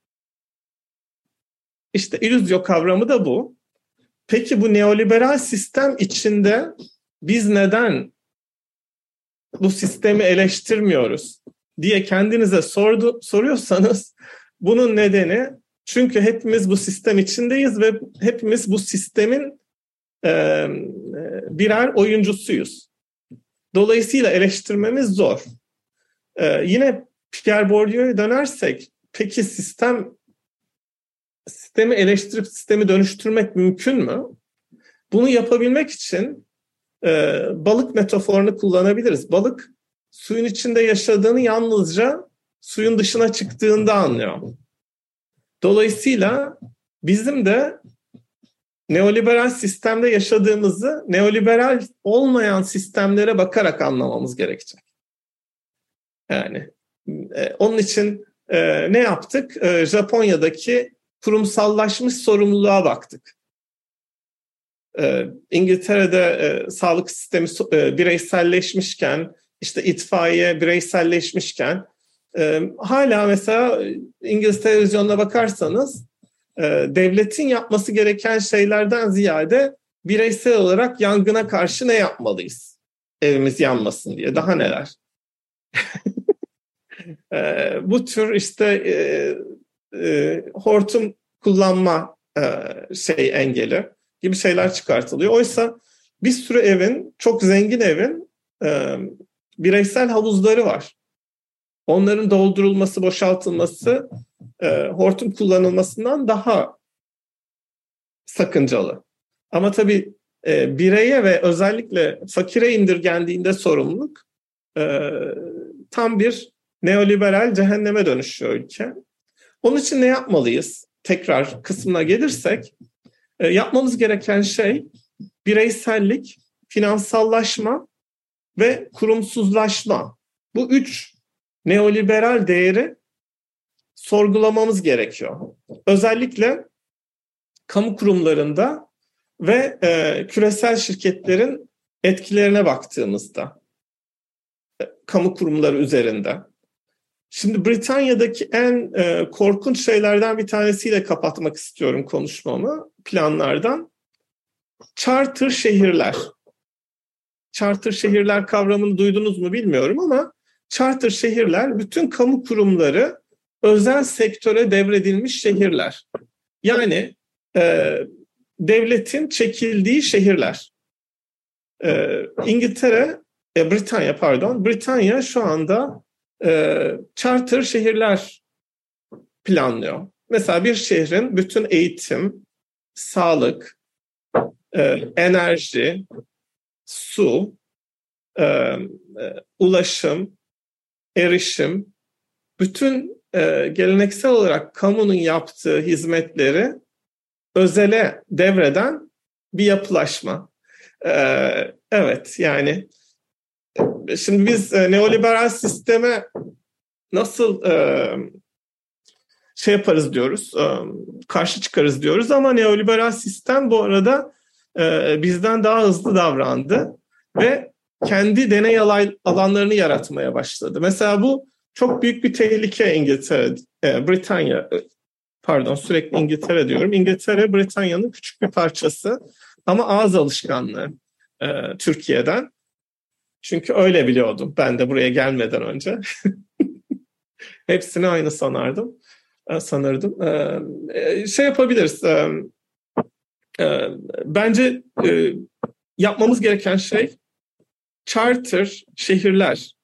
İşte illüzyo kavramı da bu. Peki bu neoliberal sistem içinde biz neden bu sistemi eleştirmiyoruz diye kendinize sordu, soruyorsanız bunun nedeni çünkü hepimiz bu sistem içindeyiz ve hepimiz bu sistemin e, birer oyuncusuyuz. Dolayısıyla eleştirmemiz zor. E, yine Pierre Bourdieu'ya dönersek, peki sistem sistemi eleştirip sistemi dönüştürmek mümkün mü? Bunu yapabilmek için e, balık metaforunu kullanabiliriz. Balık suyun içinde yaşadığını yalnızca suyun dışına çıktığında anlıyor. Dolayısıyla bizim de neoliberal sistemde yaşadığımızı neoliberal olmayan sistemlere bakarak anlamamız gerekecek. Yani e, onun için e, ne yaptık? E, Japonya'daki kurumsallaşmış sorumluluğa baktık. E, İngiltere'de e, sağlık sistemi e, bireyselleşmişken, işte itfaiye bireyselleşmişken e, hala mesela İngiliz televizyonuna bakarsanız e, devletin yapması gereken şeylerden ziyade bireysel olarak yangına karşı ne yapmalıyız? Evimiz yanmasın diye. Daha neler? e, bu tür işte e, e, hortum kullanma e, şey engeli gibi şeyler çıkartılıyor. Oysa bir sürü evin, çok zengin evin e, bireysel havuzları var onların doldurulması, boşaltılması e, hortum kullanılmasından daha sakıncalı. Ama tabii e, bireye ve özellikle fakire indirgendiğinde sorumluluk e, tam bir neoliberal cehenneme dönüşüyor ülke. Onun için ne yapmalıyız? Tekrar kısmına gelirsek, e, yapmamız gereken şey bireysellik, finansallaşma ve kurumsuzlaşma. Bu üç neoliberal değeri sorgulamamız gerekiyor. Özellikle kamu kurumlarında ve e, küresel şirketlerin etkilerine baktığımızda e, kamu kurumları üzerinde. Şimdi Britanya'daki en e, korkunç şeylerden bir tanesiyle kapatmak istiyorum konuşmamı planlardan. Charter şehirler. Charter şehirler kavramını duydunuz mu bilmiyorum ama charter şehirler bütün kamu kurumları özel sektöre devredilmiş şehirler. Yani e, devletin çekildiği şehirler. E, İngiltere, e, Britanya pardon, Britanya şu anda e, charter şehirler planlıyor. Mesela bir şehrin bütün eğitim, sağlık, e, enerji, su, e, e, ulaşım, erişim, bütün e, geleneksel olarak kamunun yaptığı hizmetleri özele devreden bir yapılaşma. E, evet yani şimdi biz e, neoliberal sisteme nasıl e, şey yaparız diyoruz, e, karşı çıkarız diyoruz ama neoliberal sistem bu arada e, bizden daha hızlı davrandı ve kendi deney alanlarını yaratmaya başladı. Mesela bu çok büyük bir tehlike İngiltere, e, Britanya, e, pardon sürekli İngiltere diyorum. İngiltere Britanya'nın küçük bir parçası ama ağız alışkanlığı e, Türkiye'den. Çünkü öyle biliyordum ben de buraya gelmeden önce. Hepsini aynı sanardım. E, sanırdım. E, şey yapabiliriz. Bence yapmamız gereken şey charter şehirler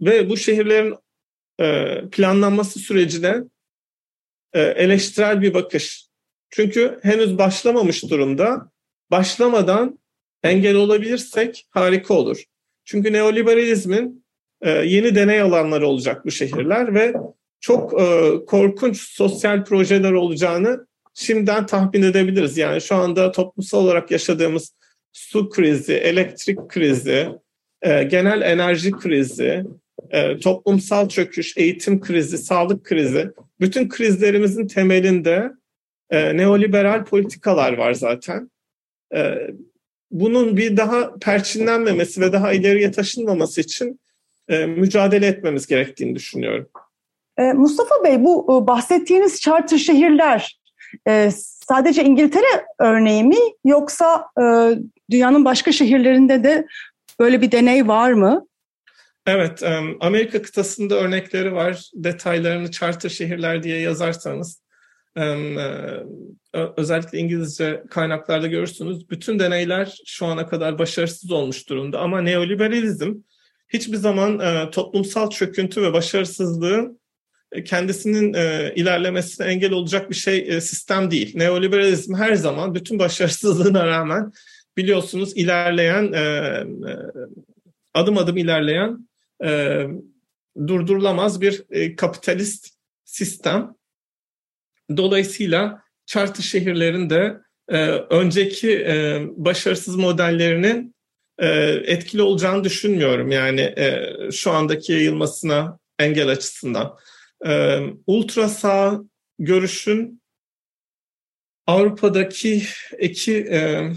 ve bu şehirlerin e, planlanması sürecine e, eleştirel bir bakış. Çünkü henüz başlamamış durumda. Başlamadan engel olabilirsek harika olur. Çünkü neoliberalizmin e, yeni deney alanları olacak bu şehirler ve çok e, korkunç sosyal projeler olacağını şimdiden tahmin edebiliriz. Yani şu anda toplumsal olarak yaşadığımız su krizi, elektrik krizi, e, genel enerji krizi, e, toplumsal çöküş, eğitim krizi, sağlık krizi, bütün krizlerimizin temelinde e, neoliberal politikalar var zaten. Bunun bir daha perçinlenmemesi ve daha ileriye taşınmaması için mücadele etmemiz gerektiğini düşünüyorum. Mustafa Bey bu bahsettiğiniz charter şehirler sadece İngiltere örneği mi yoksa dünyanın başka şehirlerinde de böyle bir deney var mı? Evet, Amerika kıtasında örnekleri var. Detaylarını charter şehirler diye yazarsanız e, özellikle İngilizce kaynaklarda görürsünüz. Bütün deneyler şu ana kadar başarısız olmuş durumda ama neoliberalizm hiçbir zaman e, toplumsal çöküntü ve başarısızlığın e, kendisinin ilerlemesine engel olacak bir şey sistem değil. Neoliberalizm her zaman bütün başarısızlığına rağmen biliyorsunuz ilerleyen adım adım ilerleyen e, durdurulamaz bir e, kapitalist sistem. Dolayısıyla charter şehirlerin de e, önceki e, başarısız modellerinin e, etkili olacağını düşünmüyorum. Yani e, şu andaki yayılmasına engel açısından. E, ultra sağ görüşün Avrupa'daki iki e,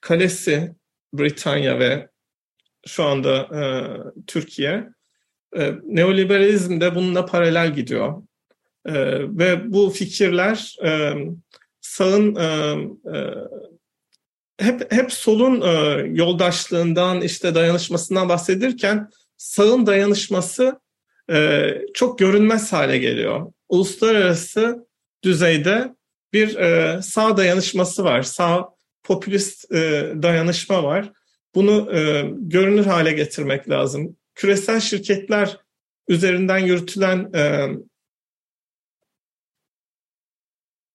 kalesi Britanya ve şu anda e, Türkiye. E, neoliberalizm de bununla paralel gidiyor. E, ve bu fikirler e, sağın e, e, hep hep solun e, yoldaşlığından işte dayanışmasından bahsedirken sağın dayanışması e, çok görünmez hale geliyor. Uluslararası düzeyde bir e, sağ dayanışması var. Sağ popülist e, dayanışma var. Bunu e, görünür hale getirmek lazım. Küresel şirketler üzerinden yürütülen e,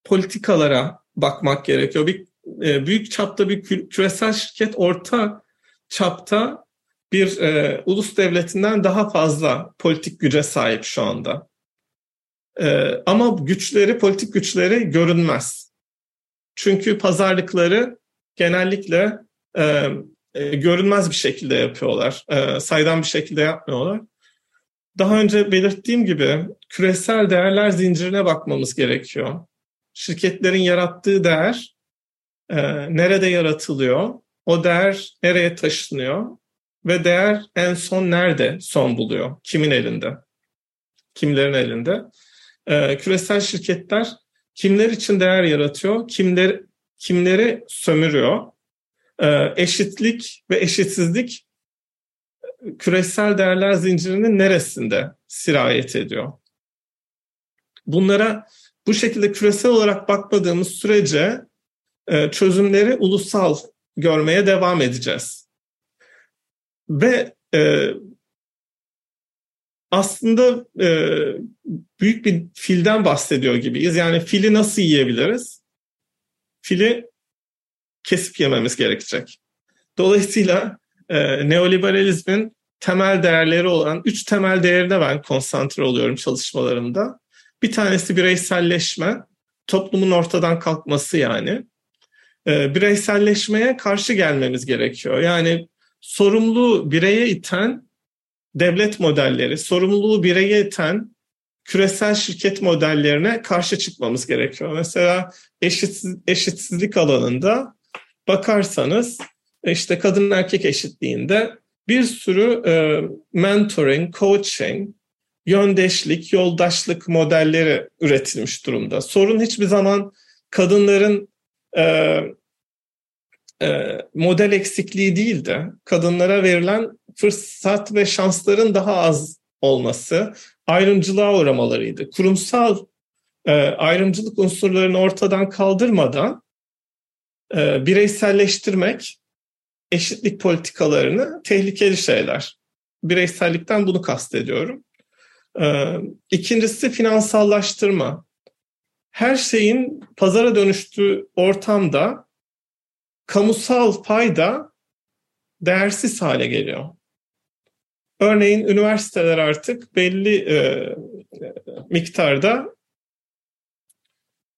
politikalara bakmak gerekiyor. Bir e, büyük çapta bir küresel şirket orta çapta bir e, ulus devletinden daha fazla politik güce sahip şu anda. E, ama güçleri, politik güçleri görünmez. Çünkü pazarlıkları genellikle e, e, görünmez bir şekilde yapıyorlar. E, saydam bir şekilde yapmıyorlar. Daha önce belirttiğim gibi küresel değerler zincirine bakmamız gerekiyor. Şirketlerin yarattığı değer e, nerede yaratılıyor? O değer nereye taşınıyor? Ve değer en son nerede son buluyor? Kimin elinde? Kimlerin elinde? E, küresel şirketler kimler için değer yaratıyor? Kimler, kimleri sömürüyor? Ee, eşitlik ve eşitsizlik küresel değerler zincirinin neresinde sirayet ediyor? Bunlara bu şekilde küresel olarak bakmadığımız sürece e, çözümleri ulusal görmeye devam edeceğiz. Ve e, aslında e, büyük bir filden bahsediyor gibiyiz. Yani fili nasıl yiyebiliriz? Fili kesip yememiz gerekecek. Dolayısıyla e, neoliberalizmin temel değerleri olan üç temel değerine ben konsantre oluyorum çalışmalarımda. Bir tanesi bireyselleşme, toplumun ortadan kalkması yani. E, bireyselleşmeye karşı gelmemiz gerekiyor. Yani sorumluluğu bireye iten devlet modelleri, sorumluluğu bireye iten küresel şirket modellerine karşı çıkmamız gerekiyor. Mesela eşitsiz, eşitsizlik alanında bakarsanız işte kadın erkek eşitliğinde bir sürü e, mentoring, coaching, yöndeşlik, yoldaşlık modelleri üretilmiş durumda. Sorun hiçbir zaman kadınların e, e, model eksikliği değil de kadınlara verilen fırsat ve şansların daha az olması, ayrımcılığa uğramalarıydı. Kurumsal e, ayrımcılık unsurlarını ortadan kaldırmadan e, bireyselleştirmek eşitlik politikalarını tehlikeli şeyler. Bireysellikten bunu kastediyorum. E, ikincisi finansallaştırma. Her şeyin pazara dönüştüğü ortamda kamusal payda değersiz hale geliyor. Örneğin üniversiteler artık belli e, e, miktarda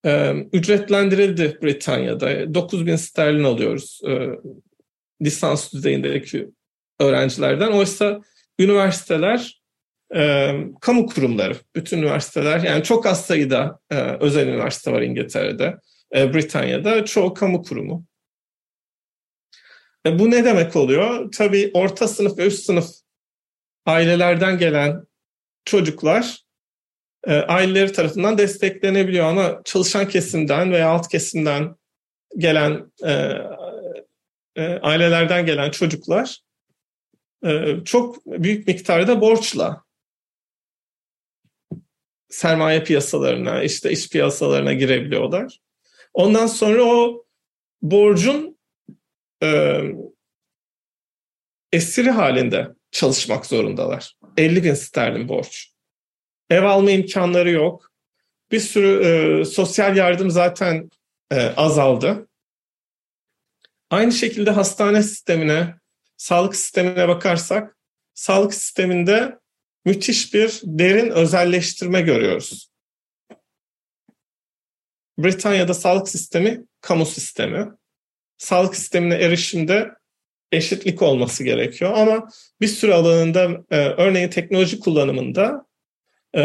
e, ücretlendirildi Britanya'da. 9 bin sterlin alıyoruz e, lisans düzeyindeki öğrencilerden. Oysa üniversiteler e, kamu kurumları, bütün üniversiteler yani çok az sayıda e, özel üniversite var İngiltere'de, e, Britanya'da çoğu kamu kurumu. E, bu ne demek oluyor? Tabii orta sınıf ve üst sınıf ailelerden gelen çocuklar e, aileleri tarafından desteklenebiliyor ama çalışan kesimden veya alt kesimden gelen e, e, ailelerden gelen çocuklar e, çok büyük miktarda borçla sermaye piyasalarına, işte iş piyasalarına girebiliyorlar. Ondan sonra o borcun e, esiri halinde çalışmak zorundalar. 50 bin sterlin borç. Ev alma imkanları yok. Bir sürü e, sosyal yardım zaten e, azaldı. Aynı şekilde hastane sistemine, sağlık sistemine bakarsak, sağlık sisteminde müthiş bir derin özelleştirme görüyoruz. Britanya'da sağlık sistemi kamu sistemi. Sağlık sistemine erişimde eşitlik olması gerekiyor. Ama bir sürü alanında e, örneğin teknoloji kullanımında e,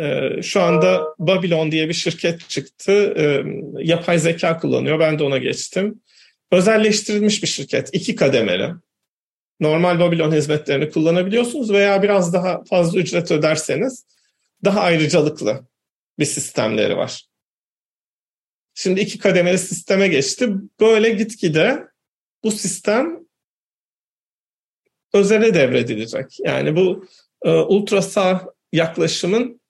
e, şu anda Babylon diye bir şirket çıktı. E, yapay zeka kullanıyor. Ben de ona geçtim. Özelleştirilmiş bir şirket. iki kademeli. Normal Babylon hizmetlerini kullanabiliyorsunuz veya biraz daha fazla ücret öderseniz daha ayrıcalıklı bir sistemleri var. Şimdi iki kademeli sisteme geçti. Böyle gitgide bu sistem özele devredilecek. Yani bu e, ultra sağ yaklaşımın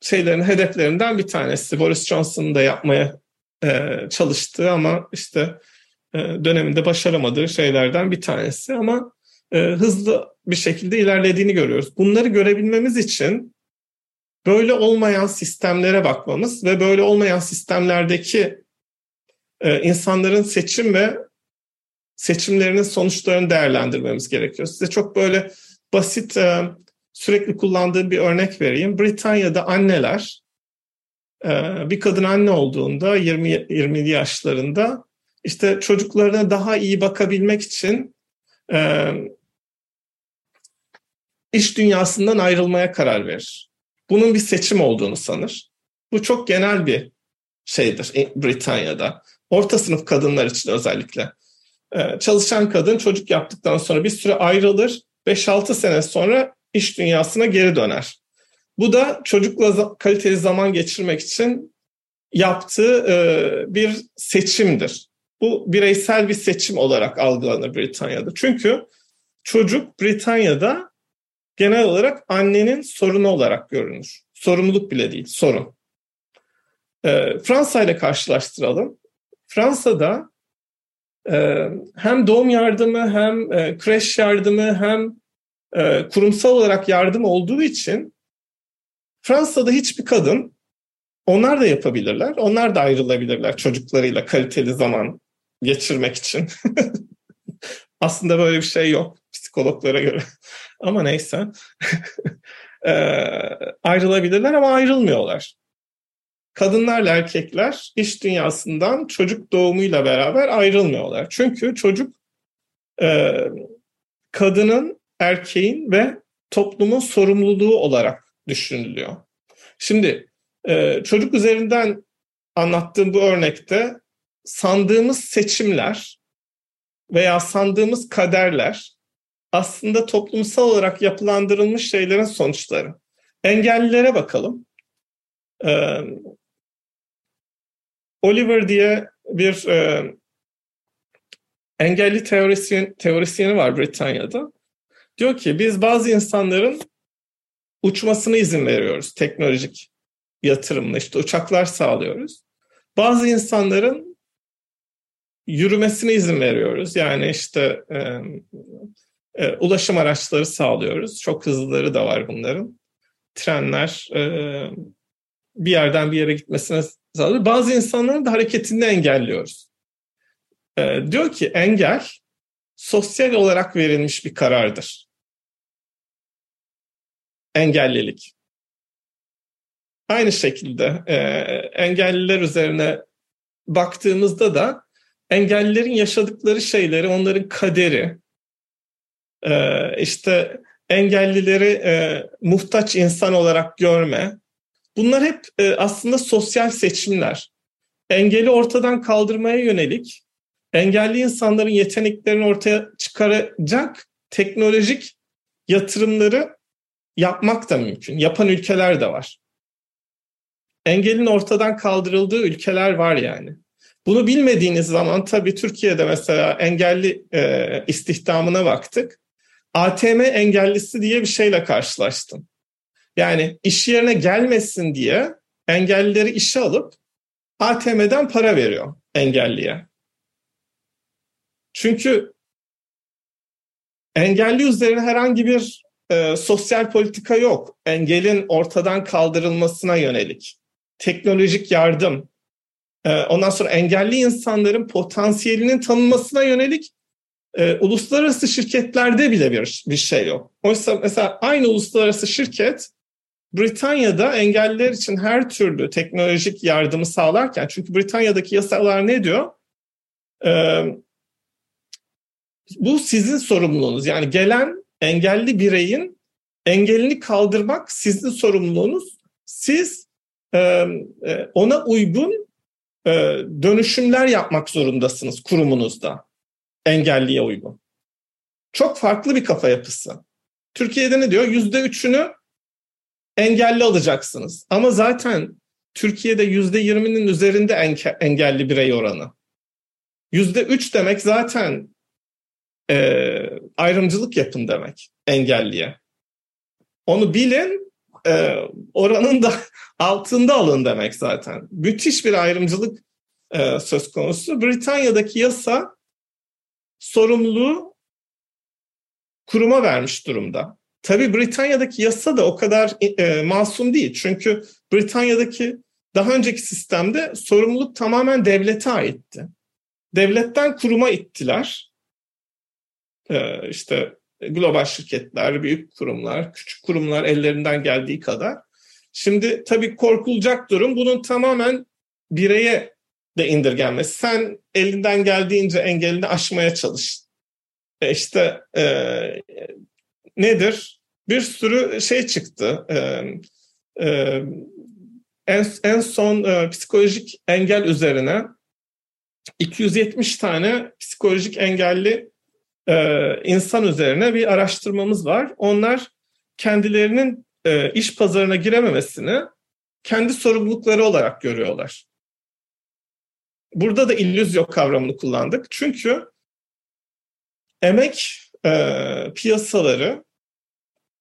şeylerin hedeflerinden bir tanesi. Boris Johnson'ın da yapmaya e, çalıştığı ama işte e, döneminde başaramadığı şeylerden bir tanesi ama e, hızlı bir şekilde ilerlediğini görüyoruz. Bunları görebilmemiz için böyle olmayan sistemlere bakmamız ve böyle olmayan sistemlerdeki e, insanların seçim ve seçimlerinin sonuçlarını değerlendirmemiz gerekiyor. Size çok böyle basit e, sürekli kullandığım bir örnek vereyim. Britanya'da anneler e, bir kadın anne olduğunda 20 20 yaşlarında işte çocuklarına daha iyi bakabilmek için e, iş dünyasından ayrılmaya karar verir. Bunun bir seçim olduğunu sanır. Bu çok genel bir şeydir Britanya'da. Orta sınıf kadınlar için özellikle. Ee, çalışan kadın çocuk yaptıktan sonra bir süre ayrılır. 5-6 sene sonra iş dünyasına geri döner. Bu da çocukla kaliteli zaman geçirmek için yaptığı e, bir seçimdir. Bu bireysel bir seçim olarak algılanır Britanya'da. Çünkü çocuk Britanya'da genel olarak annenin sorunu olarak görünür. Sorumluluk bile değil, sorun. E, Fransa ile karşılaştıralım. Fransa'da ee, hem doğum yardımı hem e, kreş yardımı hem e, kurumsal olarak yardım olduğu için Fransa'da hiçbir kadın onlar da yapabilirler. Onlar da ayrılabilirler çocuklarıyla kaliteli zaman geçirmek için. Aslında böyle bir şey yok psikologlara göre. ama neyse. e, ayrılabilirler ama ayrılmıyorlar. Kadınlarla erkekler iş dünyasından çocuk doğumuyla beraber ayrılmıyorlar. Çünkü çocuk e, kadının, erkeğin ve toplumun sorumluluğu olarak düşünülüyor. Şimdi e, çocuk üzerinden anlattığım bu örnekte sandığımız seçimler veya sandığımız kaderler aslında toplumsal olarak yapılandırılmış şeylerin sonuçları. Engellilere bakalım. Ee, Oliver diye bir e, engelli teorisyen, teorisyeni var Britanya'da. Diyor ki biz bazı insanların uçmasına izin veriyoruz teknolojik yatırımla işte uçaklar sağlıyoruz. Bazı insanların yürümesine izin veriyoruz. Yani işte e, e, ulaşım araçları sağlıyoruz. Çok hızlıları da var bunların. Trenler e, bir yerden bir yere gitmesine sağlıyor. Bazı insanların da hareketini engelliyoruz. E, diyor ki engel sosyal olarak verilmiş bir karardır. Engellilik. Aynı şekilde e, engelliler üzerine baktığımızda da engellilerin yaşadıkları şeyleri, onların kaderi, e, işte engellileri e, muhtaç insan olarak görme, bunlar hep e, aslında sosyal seçimler. Engeli ortadan kaldırmaya yönelik, engelli insanların yeteneklerini ortaya çıkaracak teknolojik yatırımları yapmak da mümkün. Yapan ülkeler de var engelin ortadan kaldırıldığı ülkeler var yani. Bunu bilmediğiniz zaman tabii Türkiye'de mesela engelli e, istihdamına baktık. ATM engellisi diye bir şeyle karşılaştım. Yani iş yerine gelmesin diye engellileri işe alıp ATM'den para veriyor engelliye. Çünkü engelli üzerine herhangi bir e, sosyal politika yok. Engelin ortadan kaldırılmasına yönelik teknolojik yardım, e, ondan sonra engelli insanların potansiyelinin tanınmasına yönelik e, uluslararası şirketlerde bile bir, bir şey yok. Oysa mesela aynı uluslararası şirket Britanya'da engelliler için her türlü teknolojik yardımı sağlarken, çünkü Britanya'daki yasalar ne diyor? Ee, bu sizin sorumluluğunuz. Yani gelen engelli bireyin engelini kaldırmak sizin sorumluluğunuz. Siz e, ona uygun e, dönüşümler yapmak zorundasınız kurumunuzda. Engelliye uygun. Çok farklı bir kafa yapısı. Türkiye'de ne diyor? Yüzde üçünü engelli alacaksınız. Ama zaten Türkiye'de yüzde yirminin üzerinde engelli birey oranı. Yüzde üç demek zaten e, ayrımcılık yapın demek engelliye. Onu bilin e, oranın da altında alın demek zaten. Müthiş bir ayrımcılık e, söz konusu. Britanya'daki yasa sorumluluğu kuruma vermiş durumda. Tabii Britanya'daki yasa da o kadar e, masum değil. Çünkü Britanya'daki daha önceki sistemde sorumluluk tamamen devlete aitti. Devletten kuruma ittiler. Ee, işte global şirketler, büyük kurumlar, küçük kurumlar ellerinden geldiği kadar. Şimdi tabii korkulacak durum bunun tamamen bireye de indirgenmesi. Sen elinden geldiğince engelini aşmaya çalış. E işte e, nedir? Bir sürü şey çıktı. E, e, en, en son e, psikolojik engel üzerine 270 tane psikolojik engelli e, insan üzerine bir araştırmamız var. Onlar kendilerinin e, iş pazarına girememesini kendi sorumlulukları olarak görüyorlar. Burada da illüzyon kavramını kullandık. Çünkü emek e, piyasaları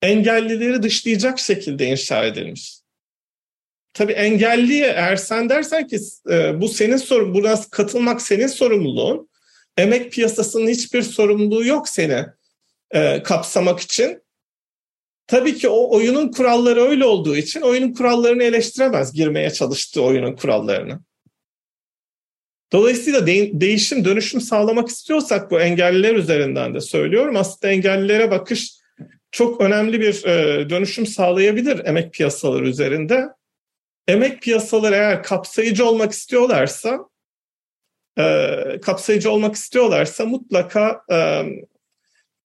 engellileri dışlayacak şekilde inşa edilmiş. Tabii engelliye eğer sen dersen ki e, bu senin sorun, buna katılmak senin sorumluluğun emek piyasasının hiçbir sorumluluğu yok seni e, kapsamak için. tabii ki o oyunun kuralları öyle olduğu için oyunun kurallarını eleştiremez girmeye çalıştığı oyunun kurallarını. Dolayısıyla de- değişim, dönüşüm sağlamak istiyorsak bu engelliler üzerinden de söylüyorum. Aslında engellilere bakış çok önemli bir e, dönüşüm sağlayabilir emek piyasaları üzerinde. Emek piyasaları eğer kapsayıcı olmak istiyorlarsa, e, kapsayıcı olmak istiyorlarsa mutlaka e,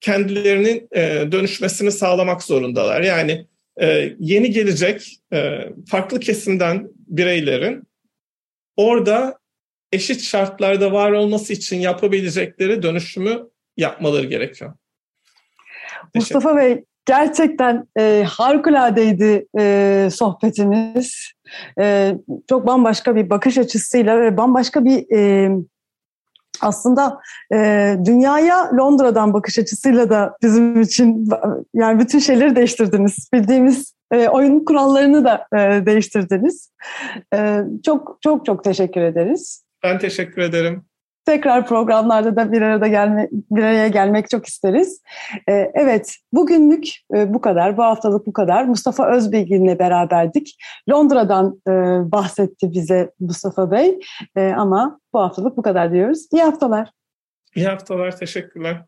kendilerinin e, dönüşmesini sağlamak zorundalar. Yani e, yeni gelecek e, farklı kesimden bireylerin orada eşit şartlarda var olması için yapabilecekleri dönüşümü yapmaları gerekiyor. Mustafa Bey gerçekten e, harikuladeydi e, sohbetimiz. E, çok bambaşka bir bakış açısıyla ve bambaşka bir e, aslında e, dünyaya Londra'dan bakış açısıyla da bizim için yani bütün şeyleri değiştirdiniz. Bildiğimiz e, oyun kurallarını da e, değiştirdiniz. E, çok çok çok teşekkür ederiz. Ben teşekkür ederim. Tekrar programlarda da bir arada gelme, bir araya gelmek çok isteriz. Ee, evet, bugünlük e, bu kadar, bu haftalık bu kadar. Mustafa Özbilgin'le beraberdik. Londra'dan e, bahsetti bize Mustafa Bey. E, ama bu haftalık bu kadar diyoruz. İyi haftalar. İyi haftalar, teşekkürler.